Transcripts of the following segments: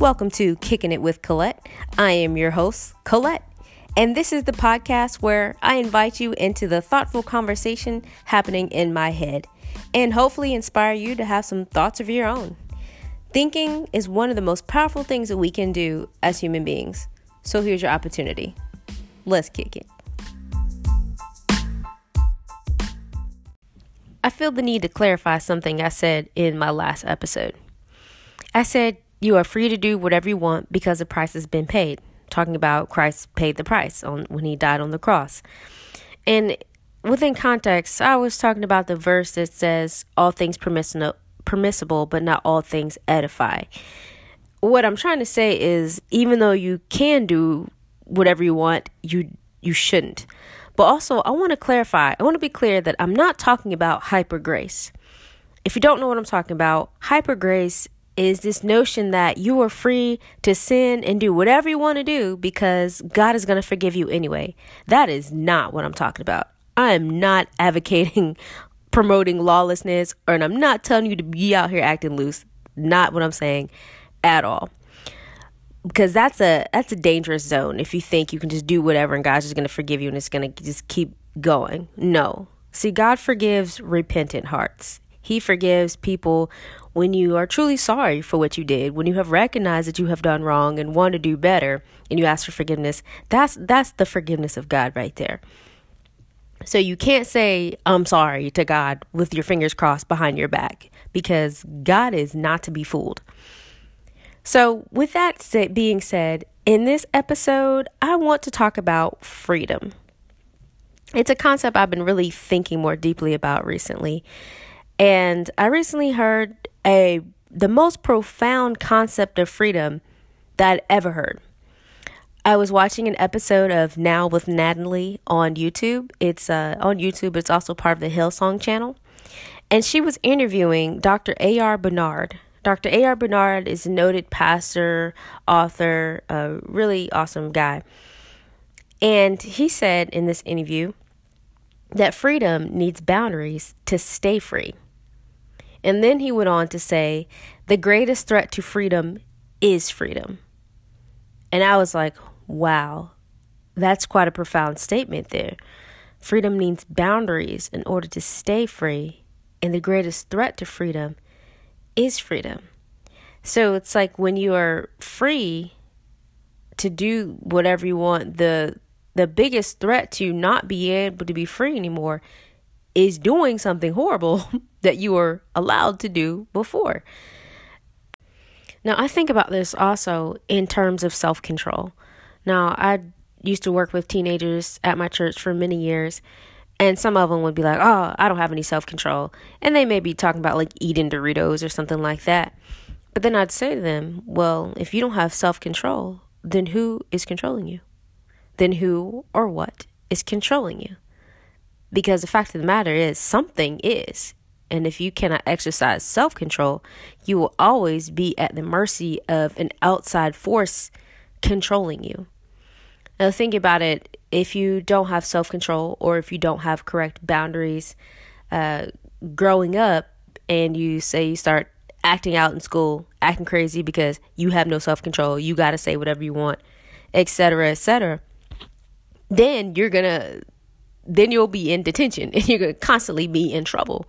Welcome to Kicking It with Colette. I am your host, Colette, and this is the podcast where I invite you into the thoughtful conversation happening in my head and hopefully inspire you to have some thoughts of your own. Thinking is one of the most powerful things that we can do as human beings. So here's your opportunity. Let's kick it. I feel the need to clarify something I said in my last episode. I said you are free to do whatever you want because the price has been paid. Talking about Christ paid the price on when he died on the cross. And within context, I was talking about the verse that says all things permissible permissible, but not all things edify. What I'm trying to say is even though you can do whatever you want, you you shouldn't. But also, I want to clarify. I want to be clear that I'm not talking about hyper grace. If you don't know what I'm talking about, hyper grace is this notion that you are free to sin and do whatever you want to do because God is going to forgive you anyway. That is not what I'm talking about. I am not advocating promoting lawlessness or and I'm not telling you to be out here acting loose. Not what I'm saying at all. Because that's a that's a dangerous zone if you think you can just do whatever and God's just going to forgive you and it's going to just keep going. No. See, God forgives repentant hearts. He forgives people when you are truly sorry for what you did, when you have recognized that you have done wrong and want to do better and you ask for forgiveness, that's that's the forgiveness of God right there. So you can't say I'm sorry to God with your fingers crossed behind your back because God is not to be fooled. So with that being said, in this episode, I want to talk about freedom. It's a concept I've been really thinking more deeply about recently. And I recently heard a the most profound concept of freedom that I'd ever heard. I was watching an episode of Now with Natalie on YouTube. It's uh, on YouTube, it's also part of the Hillsong channel. And she was interviewing Dr. A.R. Bernard. Dr. A.R. Bernard is a noted pastor, author, a really awesome guy. And he said in this interview that freedom needs boundaries to stay free. And then he went on to say, the greatest threat to freedom is freedom. And I was like, wow, that's quite a profound statement there. Freedom needs boundaries in order to stay free. And the greatest threat to freedom is freedom. So it's like when you are free to do whatever you want, the the biggest threat to not be able to be free anymore is doing something horrible that you were allowed to do before. Now, I think about this also in terms of self control. Now, I used to work with teenagers at my church for many years, and some of them would be like, Oh, I don't have any self control. And they may be talking about like eating Doritos or something like that. But then I'd say to them, Well, if you don't have self control, then who is controlling you? Then who or what is controlling you? Because the fact of the matter is, something is. And if you cannot exercise self control, you will always be at the mercy of an outside force controlling you. Now, think about it if you don't have self control or if you don't have correct boundaries uh, growing up, and you say you start acting out in school, acting crazy because you have no self control, you got to say whatever you want, etc., etc., then you're going to then you'll be in detention and you're going to constantly be in trouble.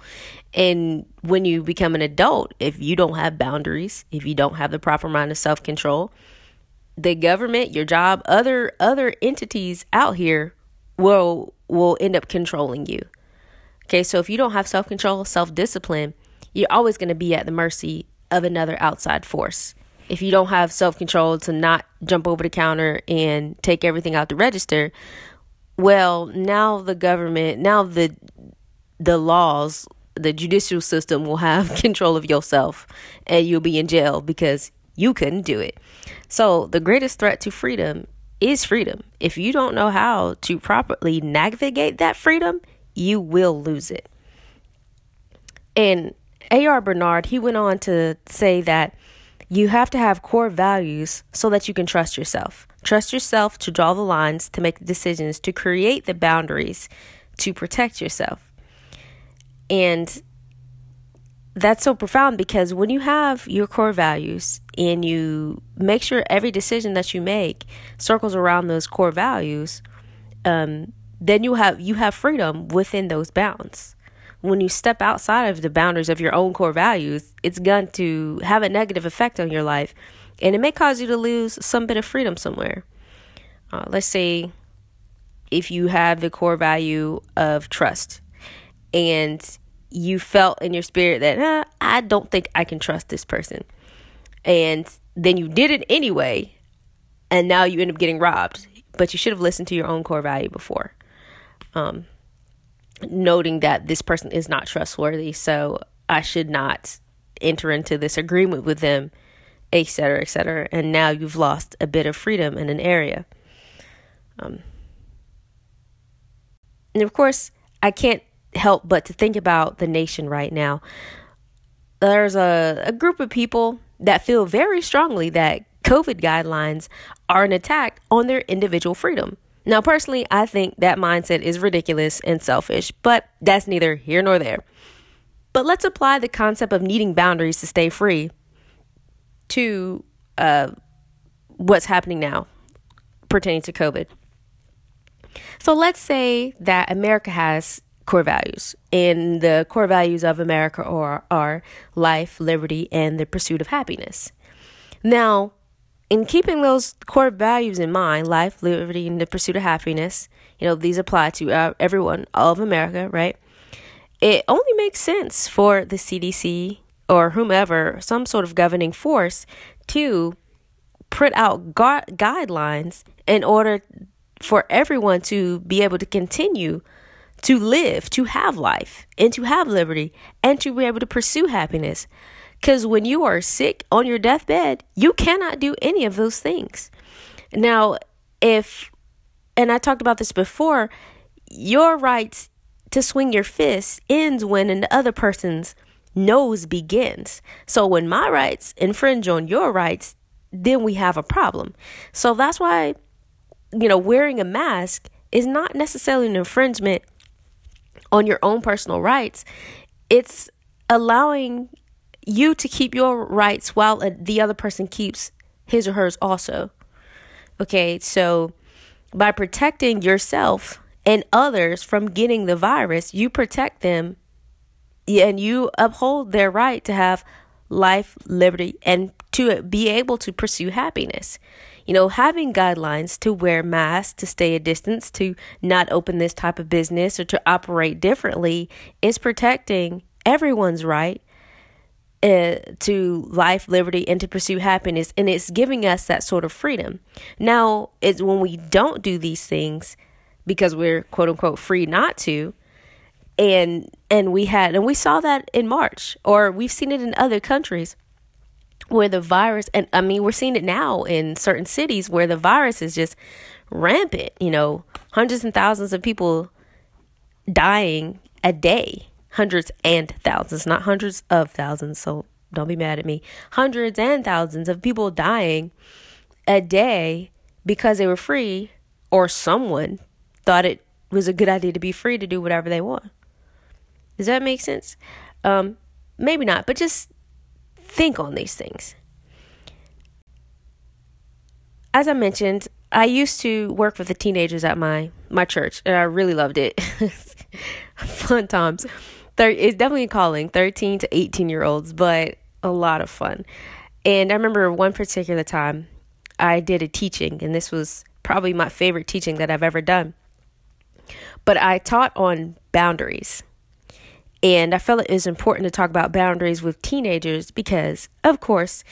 And when you become an adult, if you don't have boundaries, if you don't have the proper amount of self control, the government, your job, other other entities out here will will end up controlling you. Okay, so if you don't have self control, self discipline, you're always going to be at the mercy of another outside force. If you don't have self control to not jump over the counter and take everything out the register, well, now the government, now the the laws, the judicial system will have control of yourself and you'll be in jail because you couldn't do it. So, the greatest threat to freedom is freedom. If you don't know how to properly navigate that freedom, you will lose it. And A.R. Bernard, he went on to say that you have to have core values so that you can trust yourself. Trust yourself to draw the lines, to make the decisions, to create the boundaries, to protect yourself. And that's so profound because when you have your core values and you make sure every decision that you make circles around those core values, um, then you have you have freedom within those bounds. When you step outside of the boundaries of your own core values, it's going to have a negative effect on your life, and it may cause you to lose some bit of freedom somewhere. Uh, let's say if you have the core value of trust, and you felt in your spirit that I don't think I can trust this person, and then you did it anyway, and now you end up getting robbed. But you should have listened to your own core value before um, noting that this person is not trustworthy, so I should not enter into this agreement with them, etc., etc. And now you've lost a bit of freedom in an area. Um, and of course, I can't help but to think about the nation right now. There's a, a group of people that feel very strongly that COVID guidelines are an attack on their individual freedom. Now, personally, I think that mindset is ridiculous and selfish, but that's neither here nor there. But let's apply the concept of needing boundaries to stay free to uh, what's happening now pertaining to COVID. So let's say that America has core values, and the core values of America are, are life, liberty, and the pursuit of happiness. Now, in keeping those core values in mind life, liberty, and the pursuit of happiness you know, these apply to uh, everyone, all of America, right? It only makes sense for the CDC or whomever, some sort of governing force, to put out gu- guidelines in order for everyone to be able to continue to live, to have life, and to have liberty, and to be able to pursue happiness. Because when you are sick on your deathbed, you cannot do any of those things. Now, if, and I talked about this before, your rights to swing your fist ends when an other person's nose begins. So when my rights infringe on your rights, then we have a problem. So that's why, you know, wearing a mask is not necessarily an infringement on your own personal rights. It's allowing you to keep your rights while the other person keeps his or hers also. Okay, so by protecting yourself and others from getting the virus, you protect them and you uphold their right to have life, liberty, and to be able to pursue happiness. You know, having guidelines to wear masks, to stay a distance, to not open this type of business, or to operate differently is protecting everyone's right uh, to life, liberty, and to pursue happiness. And it's giving us that sort of freedom. Now, it's when we don't do these things because we're quote unquote free not to. And and we had and we saw that in March, or we've seen it in other countries where the virus and I mean we're seeing it now in certain cities where the virus is just rampant, you know, hundreds and thousands of people dying a day hundreds and thousands, not hundreds of thousands. So don't be mad at me. Hundreds and thousands of people dying a day because they were free or someone thought it was a good idea to be free to do whatever they want. Does that make sense? Um, maybe not, but just think on these things. As I mentioned, I used to work with the teenagers at my my church, and I really loved it. Fun times thir- it's definitely calling 13 to 18 year olds but a lot of fun and i remember one particular time i did a teaching and this was probably my favorite teaching that i've ever done but i taught on boundaries and i felt it was important to talk about boundaries with teenagers because of course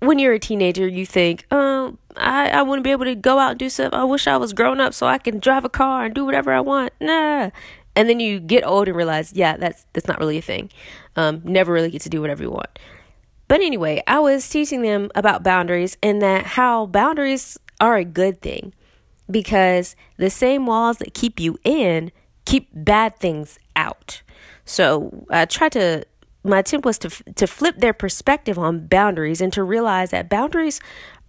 when you're a teenager, you think, oh, I, I wouldn't be able to go out and do stuff. I wish I was grown up so I can drive a car and do whatever I want. Nah, and then you get old and realize, yeah, that's that's not really a thing. Um, never really get to do whatever you want. But anyway, I was teaching them about boundaries and that how boundaries are a good thing because the same walls that keep you in keep bad things out. So I tried to my attempt was to to flip their perspective on boundaries and to realize that boundaries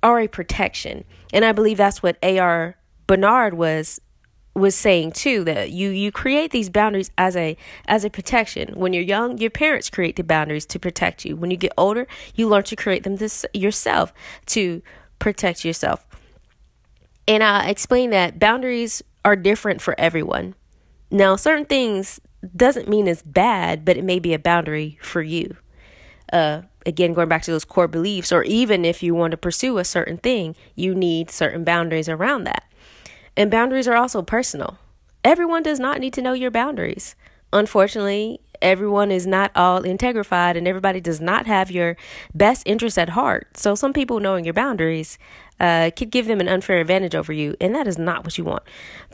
are a protection. And I believe that's what A.R. Bernard was was saying too that you you create these boundaries as a as a protection. When you're young your parents create the boundaries to protect you. When you get older you learn to create them this yourself to protect yourself. And i explain that boundaries are different for everyone. Now certain things doesn't mean it's bad but it may be a boundary for you. Uh again going back to those core beliefs or even if you want to pursue a certain thing you need certain boundaries around that and boundaries are also personal. Everyone does not need to know your boundaries. Unfortunately, everyone is not all integrified and everybody does not have your best interest at heart. So some people knowing your boundaries uh, could give them an unfair advantage over you, and that is not what you want.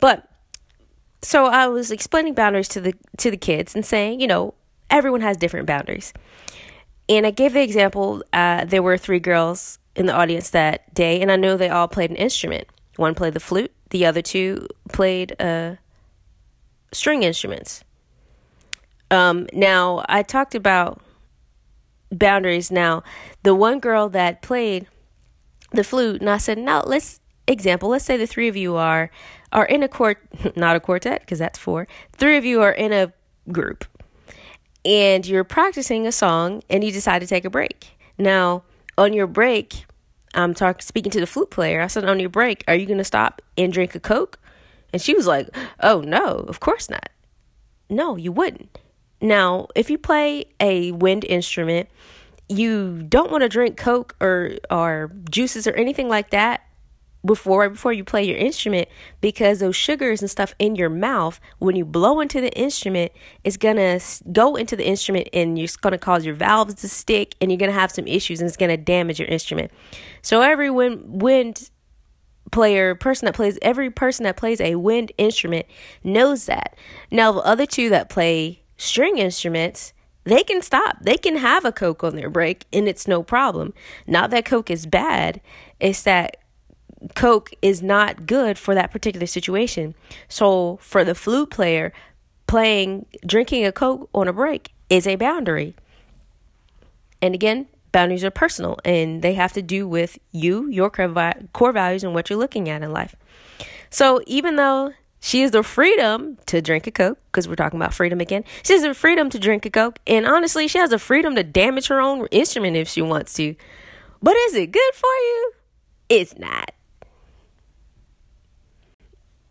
But so I was explaining boundaries to the to the kids and saying, you know, everyone has different boundaries. And I gave the example. Uh, there were three girls in the audience that day, and I know they all played an instrument. One played the flute, the other two played uh, string instruments. Um, now, I talked about boundaries. Now, the one girl that played the flute, and I said, now let's example. Let's say the three of you are are in a court, not a quartet, because that's four. Three of you are in a group, and you're practicing a song, and you decide to take a break. Now, on your break, I'm talking speaking to the flute player. I said, "On your break, are you going to stop and drink a coke?" And she was like, "Oh no, of course not. No, you wouldn't." Now, if you play a wind instrument, you don't want to drink coke or or juices or anything like that before right before you play your instrument because those sugars and stuff in your mouth when you blow into the instrument it's gonna go into the instrument and it's gonna cause your valves to stick and you're gonna have some issues and it's gonna damage your instrument so every wind wind player person that plays every person that plays a wind instrument knows that now the other two that play string instruments they can stop. They can have a Coke on their break and it's no problem. Not that Coke is bad, it's that Coke is not good for that particular situation. So for the flute player, playing drinking a Coke on a break is a boundary. And again, boundaries are personal and they have to do with you, your core values, and what you're looking at in life. So even though she has the freedom to drink a Coke, because we're talking about freedom again, she has the freedom to drink a Coke, and honestly, she has the freedom to damage her own instrument if she wants to. But is it good for you? It's not.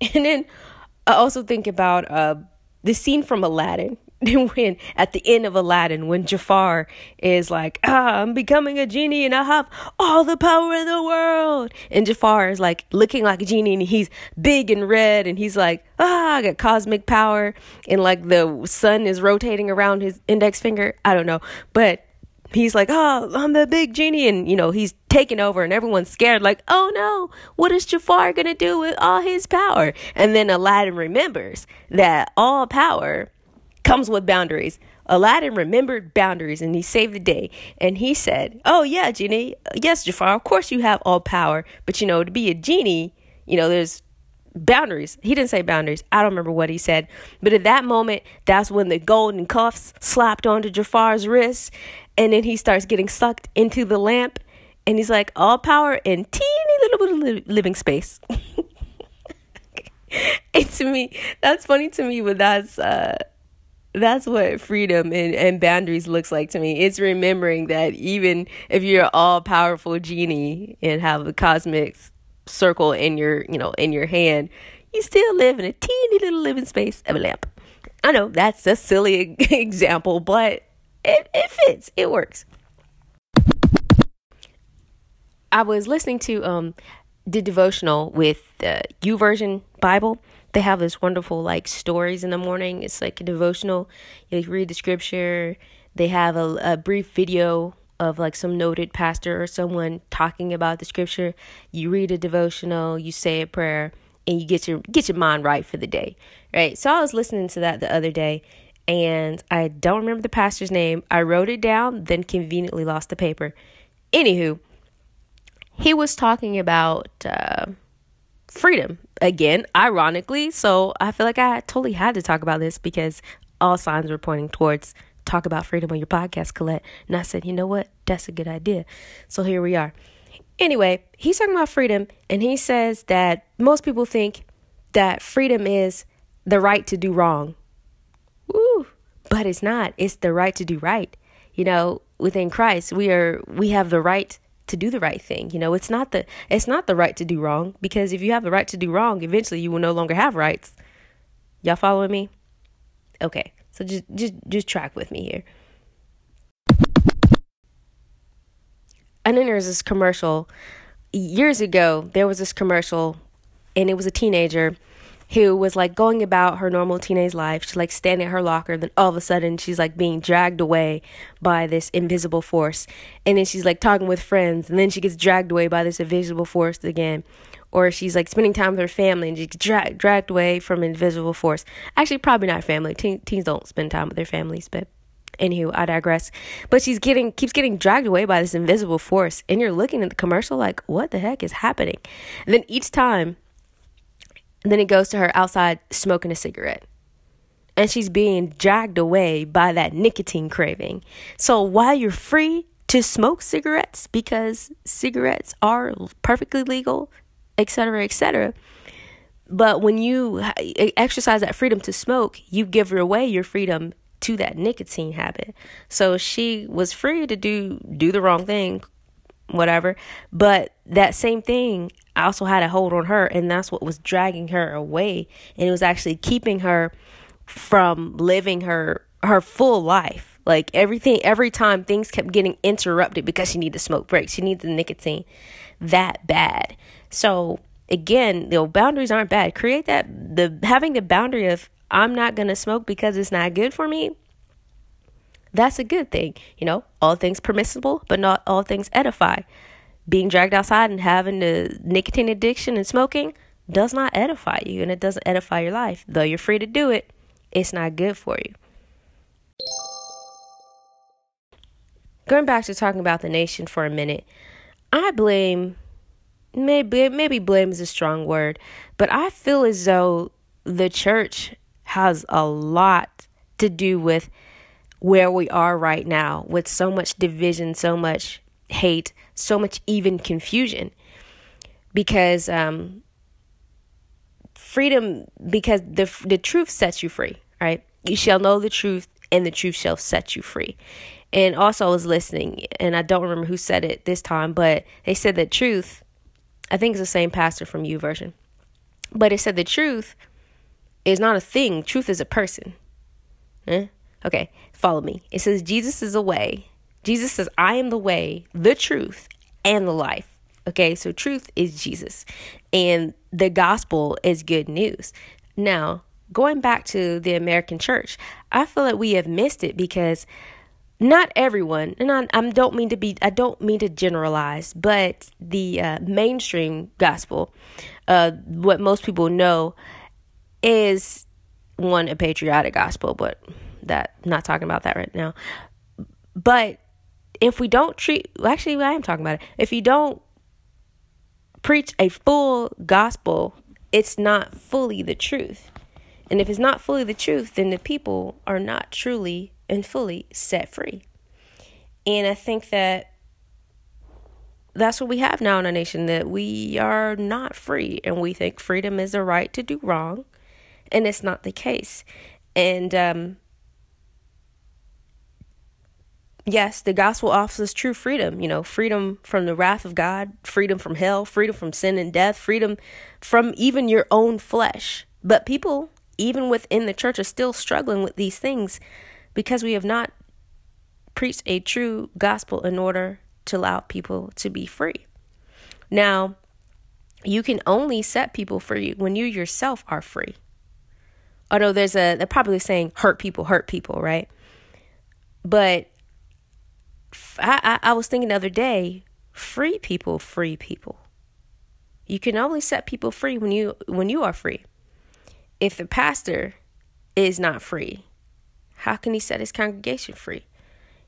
And then I also think about uh, the scene from Aladdin. when at the end of Aladdin, when Jafar is like, ah, I'm becoming a genie and I have all the power in the world. And Jafar is like looking like a genie and he's big and red and he's like, ah, I got cosmic power. And like the sun is rotating around his index finger. I don't know. But he's like, oh, I'm the big genie. And, you know, he's taking over and everyone's scared, like, oh no, what is Jafar going to do with all his power? And then Aladdin remembers that all power comes with boundaries. Aladdin remembered boundaries and he saved the day. And he said, Oh, yeah, genie. Yes, Jafar, of course you have all power. But, you know, to be a genie, you know, there's boundaries. He didn't say boundaries. I don't remember what he said. But at that moment, that's when the golden cuffs slapped onto Jafar's wrist and then he starts getting sucked into the lamp and he's like all power in teeny little bit of living space and to me that's funny to me but that's uh that's what freedom and, and boundaries looks like to me. It's remembering that even if you're all powerful genie and have a cosmic circle in your, you know, in your hand, you still live in a teeny little living space of a lamp. I know that's a silly example, but it, it fits. It works. I was listening to um the devotional with the U YouVersion Bible. They have this wonderful like stories in the morning. It's like a devotional. You read the scripture. They have a, a brief video of like some noted pastor or someone talking about the scripture. You read a devotional. You say a prayer, and you get your get your mind right for the day. Right. So I was listening to that the other day, and I don't remember the pastor's name. I wrote it down, then conveniently lost the paper. Anywho, he was talking about uh, freedom again, ironically. So I feel like I totally had to talk about this because all signs were pointing towards talk about freedom on your podcast, Colette. And I said, you know what? That's a good idea. So here we are. Anyway, he's talking about freedom, and he says that most people think that freedom is the right to do wrong. Woo! But it's not. It's the right to do right. You know, within Christ, we are we have the right to do the right thing. You know, it's not the it's not the right to do wrong because if you have the right to do wrong, eventually you will no longer have rights. Y'all following me? Okay. So just just just track with me here. And then there's this commercial years ago, there was this commercial and it was a teenager who was like going about her normal teenage life. She's like standing at her locker, and then all of a sudden she's like being dragged away by this invisible force. And then she's like talking with friends, and then she gets dragged away by this invisible force again. Or she's like spending time with her family and she gets dra- dragged away from invisible force. Actually, probably not family. Teen- teens don't spend time with their families, but anywho, I digress. But she's getting keeps getting dragged away by this invisible force, and you're looking at the commercial like, what the heck is happening? And then each time then it goes to her outside smoking a cigarette. And she's being dragged away by that nicotine craving. So while you're free to smoke cigarettes because cigarettes are perfectly legal, etc., etc., but when you exercise that freedom to smoke, you give away your freedom to that nicotine habit. So she was free to do do the wrong thing, whatever. But that same thing also had a hold on her, and that's what was dragging her away. And it was actually keeping her from living her her full life. Like everything, every time things kept getting interrupted because she needed smoke breaks. She needed the nicotine that bad. So again, you know, boundaries aren't bad. Create that the having the boundary of I'm not gonna smoke because it's not good for me that's a good thing. You know, all things permissible, but not all things edify. Being dragged outside and having the nicotine addiction and smoking does not edify you and it doesn't edify your life. Though you're free to do it, it's not good for you. Going back to talking about the nation for a minute, I blame maybe maybe blame is a strong word, but I feel as though the church has a lot to do with where we are right now with so much division, so much hate, so much even confusion. Because um, freedom, because the the truth sets you free, right? You shall know the truth, and the truth shall set you free. And also, I was listening, and I don't remember who said it this time, but they said that truth. I think it's the same pastor from YouVersion. but it said the truth is not a thing. Truth is a person. Eh? Okay, follow me. It says Jesus is the way. Jesus says, I am the way, the truth, and the life. Okay, so truth is Jesus, and the gospel is good news. Now, going back to the American church, I feel that we have missed it because not everyone, and I, I don't mean to be, I don't mean to generalize, but the uh, mainstream gospel, uh, what most people know, is one a patriotic gospel, but that not talking about that right now. But if we don't treat actually I am talking about it. If you don't preach a full gospel, it's not fully the truth. And if it's not fully the truth, then the people are not truly and fully set free. And I think that that's what we have now in our nation that we are not free and we think freedom is the right to do wrong and it's not the case and um, yes, the gospel offers true freedom, you know, freedom from the wrath of God, freedom from hell, freedom from sin and death, freedom from even your own flesh. But people, even within the church, are still struggling with these things because we have not preached a true gospel in order to allow people to be free. Now, you can only set people free when you yourself are free. Although there's a, they're probably saying hurt people, hurt people, right? But I, I, I was thinking the other day, free people, free people. You can only set people free when you when you are free. If the pastor is not free, how can he set his congregation free?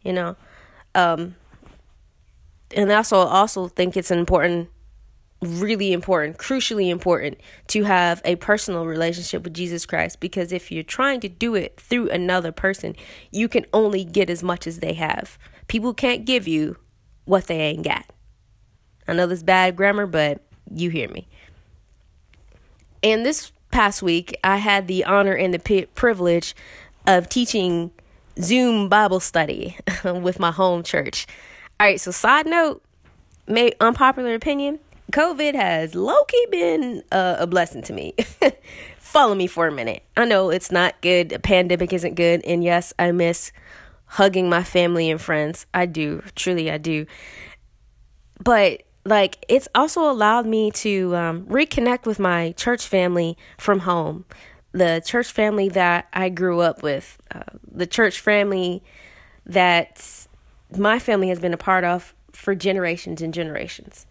You know, um, and I also also think it's important, really important, crucially important to have a personal relationship with Jesus Christ because if you're trying to do it through another person, you can only get as much as they have. People can't give you what they ain't got. I know this bad grammar, but you hear me. And this past week, I had the honor and the privilege of teaching Zoom Bible study with my home church. All right, so side note, may unpopular opinion, COVID has low key been uh, a blessing to me. Follow me for a minute. I know it's not good. A pandemic isn't good, and yes, I miss hugging my family and friends. I do, truly, I do. But like, it's also allowed me to um, reconnect with my church family from home the church family that I grew up with, uh, the church family that my family has been a part of for generations and generations.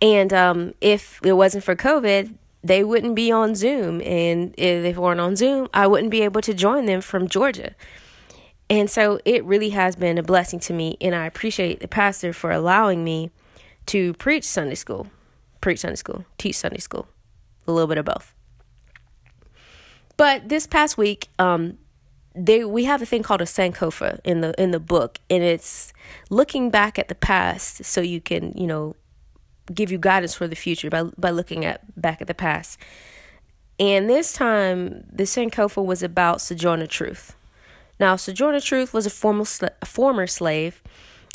And um, if it wasn't for COVID, they wouldn't be on Zoom. And if they weren't on Zoom, I wouldn't be able to join them from Georgia. And so it really has been a blessing to me. And I appreciate the pastor for allowing me to preach Sunday school, preach Sunday school, teach Sunday school, a little bit of both. But this past week, um, they we have a thing called a sankofa in the in the book, and it's looking back at the past so you can you know give you guidance for the future by by looking at back at the past. And this time, the sankofa was about Sojourner Truth. Now, Sojourner Truth was a former a former slave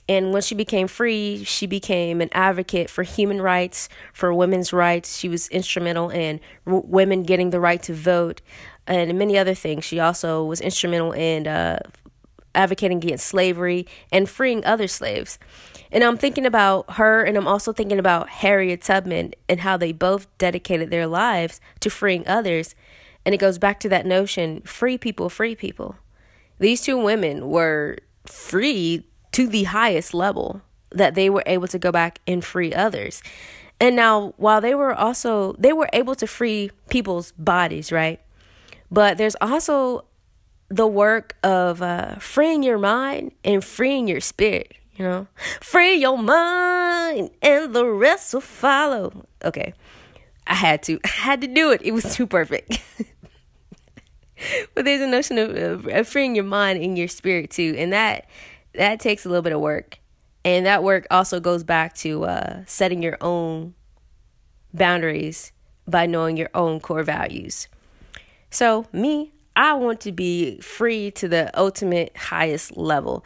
and when she became free, she became an advocate for human rights, for women's rights. She was instrumental in w- women getting the right to vote and many other things. She also was instrumental in uh, advocating against slavery and freeing other slaves. And I'm thinking about her, and I'm also thinking about Harriet Tubman and how they both dedicated their lives to freeing others. And it goes back to that notion free people, free people. These two women were free to the highest level that they were able to go back and free others. And now, while they were also, they were able to free people's bodies, right? But there's also the work of uh, freeing your mind and freeing your spirit, you know? Free your mind and the rest will follow. Okay. I had to. I had to do it. It was too perfect. but there's a notion of, of freeing your mind and your spirit too. And that that takes a little bit of work. And that work also goes back to uh, setting your own boundaries by knowing your own core values. So, me, I want to be free to the ultimate highest level.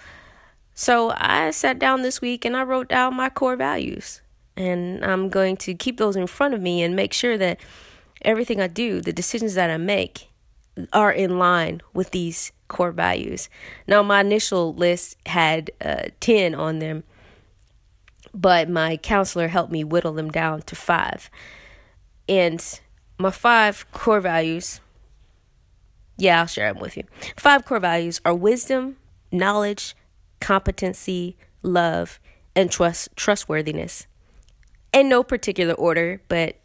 So, I sat down this week and I wrote down my core values. And I'm going to keep those in front of me and make sure that everything I do, the decisions that I make, are in line with these core values. Now, my initial list had uh, 10 on them, but my counselor helped me whittle them down to five. And my five core values, yeah, I'll share them with you. Five core values are wisdom, knowledge, competency, love, and trust trustworthiness. In no particular order, but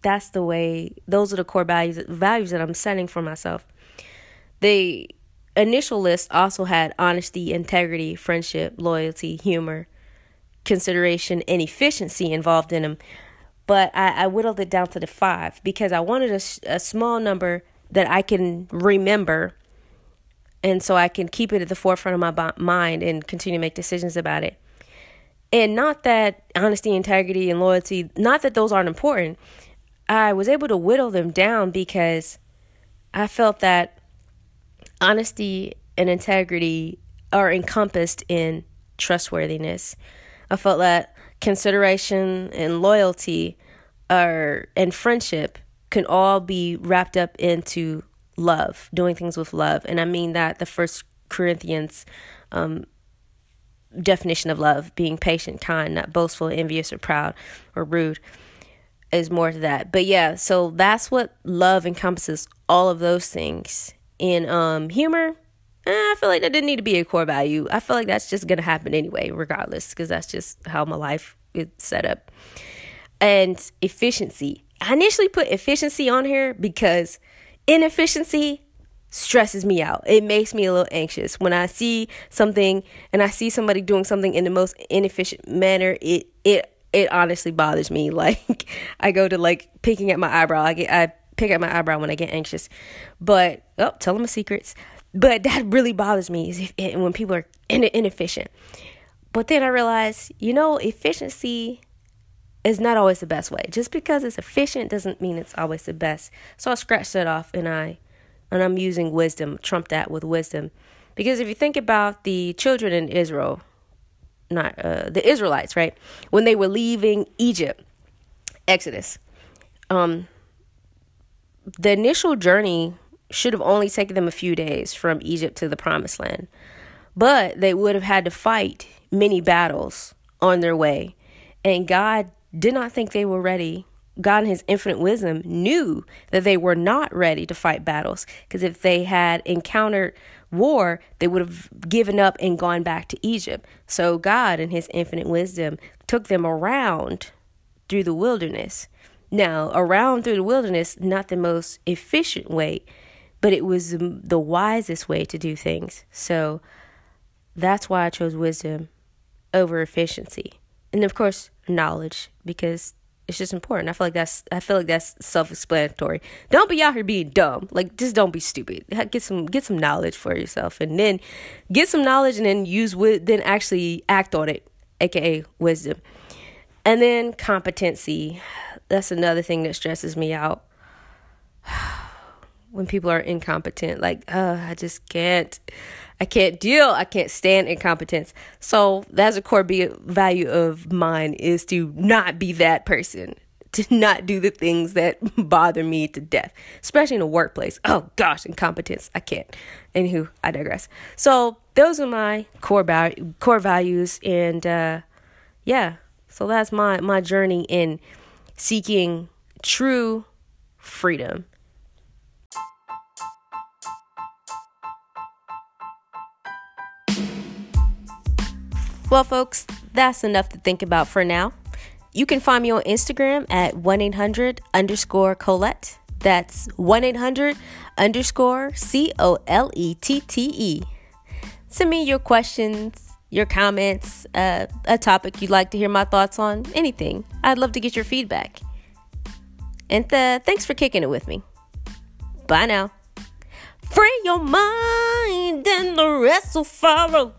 that's the way those are the core values values that I'm setting for myself. The initial list also had honesty, integrity, friendship, loyalty, humor, consideration, and efficiency involved in them. But I, I whittled it down to the five because I wanted a, a small number that I can remember and so I can keep it at the forefront of my mind and continue to make decisions about it. And not that honesty, integrity, and loyalty, not that those aren't important. I was able to whittle them down because I felt that honesty and integrity are encompassed in trustworthiness. I felt that consideration and loyalty are and friendship can all be wrapped up into love, doing things with love. And I mean that the first Corinthians um, definition of love, being patient, kind, not boastful, envious, or proud, or rude is more to that. But yeah, so that's what love encompasses all of those things. In um humor, eh, I feel like that didn't need to be a core value. I feel like that's just gonna happen anyway, regardless, because that's just how my life is set up. And efficiency. I initially put efficiency on here because inefficiency stresses me out. It makes me a little anxious. When I see something and I see somebody doing something in the most inefficient manner, it it it honestly bothers me. Like I go to like picking at my eyebrow. I get I pick at my eyebrow when I get anxious. But oh, tell them my secrets. But that really bothers me is if, when people are inefficient. But then I realize, you know, efficiency is not always the best way. Just because it's efficient doesn't mean it's always the best. So I scratched that off and I and I'm using wisdom, trump that with wisdom. Because if you think about the children in Israel, not uh, the Israelites, right? When they were leaving Egypt, Exodus, um, the initial journey should have only taken them a few days from Egypt to the promised land. But they would have had to fight many battles on their way. And God did not think they were ready. God, in His infinite wisdom, knew that they were not ready to fight battles. Because if they had encountered war, they would have given up and gone back to Egypt. So God, in His infinite wisdom, took them around through the wilderness. Now, around through the wilderness, not the most efficient way, but it was the wisest way to do things. So that's why I chose wisdom over efficiency. And of course, knowledge because it's just important. I feel like that's I feel like that's self-explanatory. Don't be out here being dumb. Like just don't be stupid. Get some get some knowledge for yourself and then get some knowledge and then use with then actually act on it, aka wisdom. And then competency. That's another thing that stresses me out. when people are incompetent, like, uh, I just can't I can't deal. I can't stand incompetence. So that's a core value of mine is to not be that person. To not do the things that bother me to death, especially in a workplace. Oh gosh, incompetence. I can't. Anywho, I digress. So those are my core val- core values, and uh, yeah. So that's my my journey in seeking true freedom Well, folks, that's enough to think about for now. You can find me on Instagram at 1 800 underscore Colette. That's 1 800 underscore C O L E T T E. Send me your questions, your comments, uh, a topic you'd like to hear my thoughts on, anything. I'd love to get your feedback. And th- thanks for kicking it with me. Bye now. Free your mind and the rest will follow.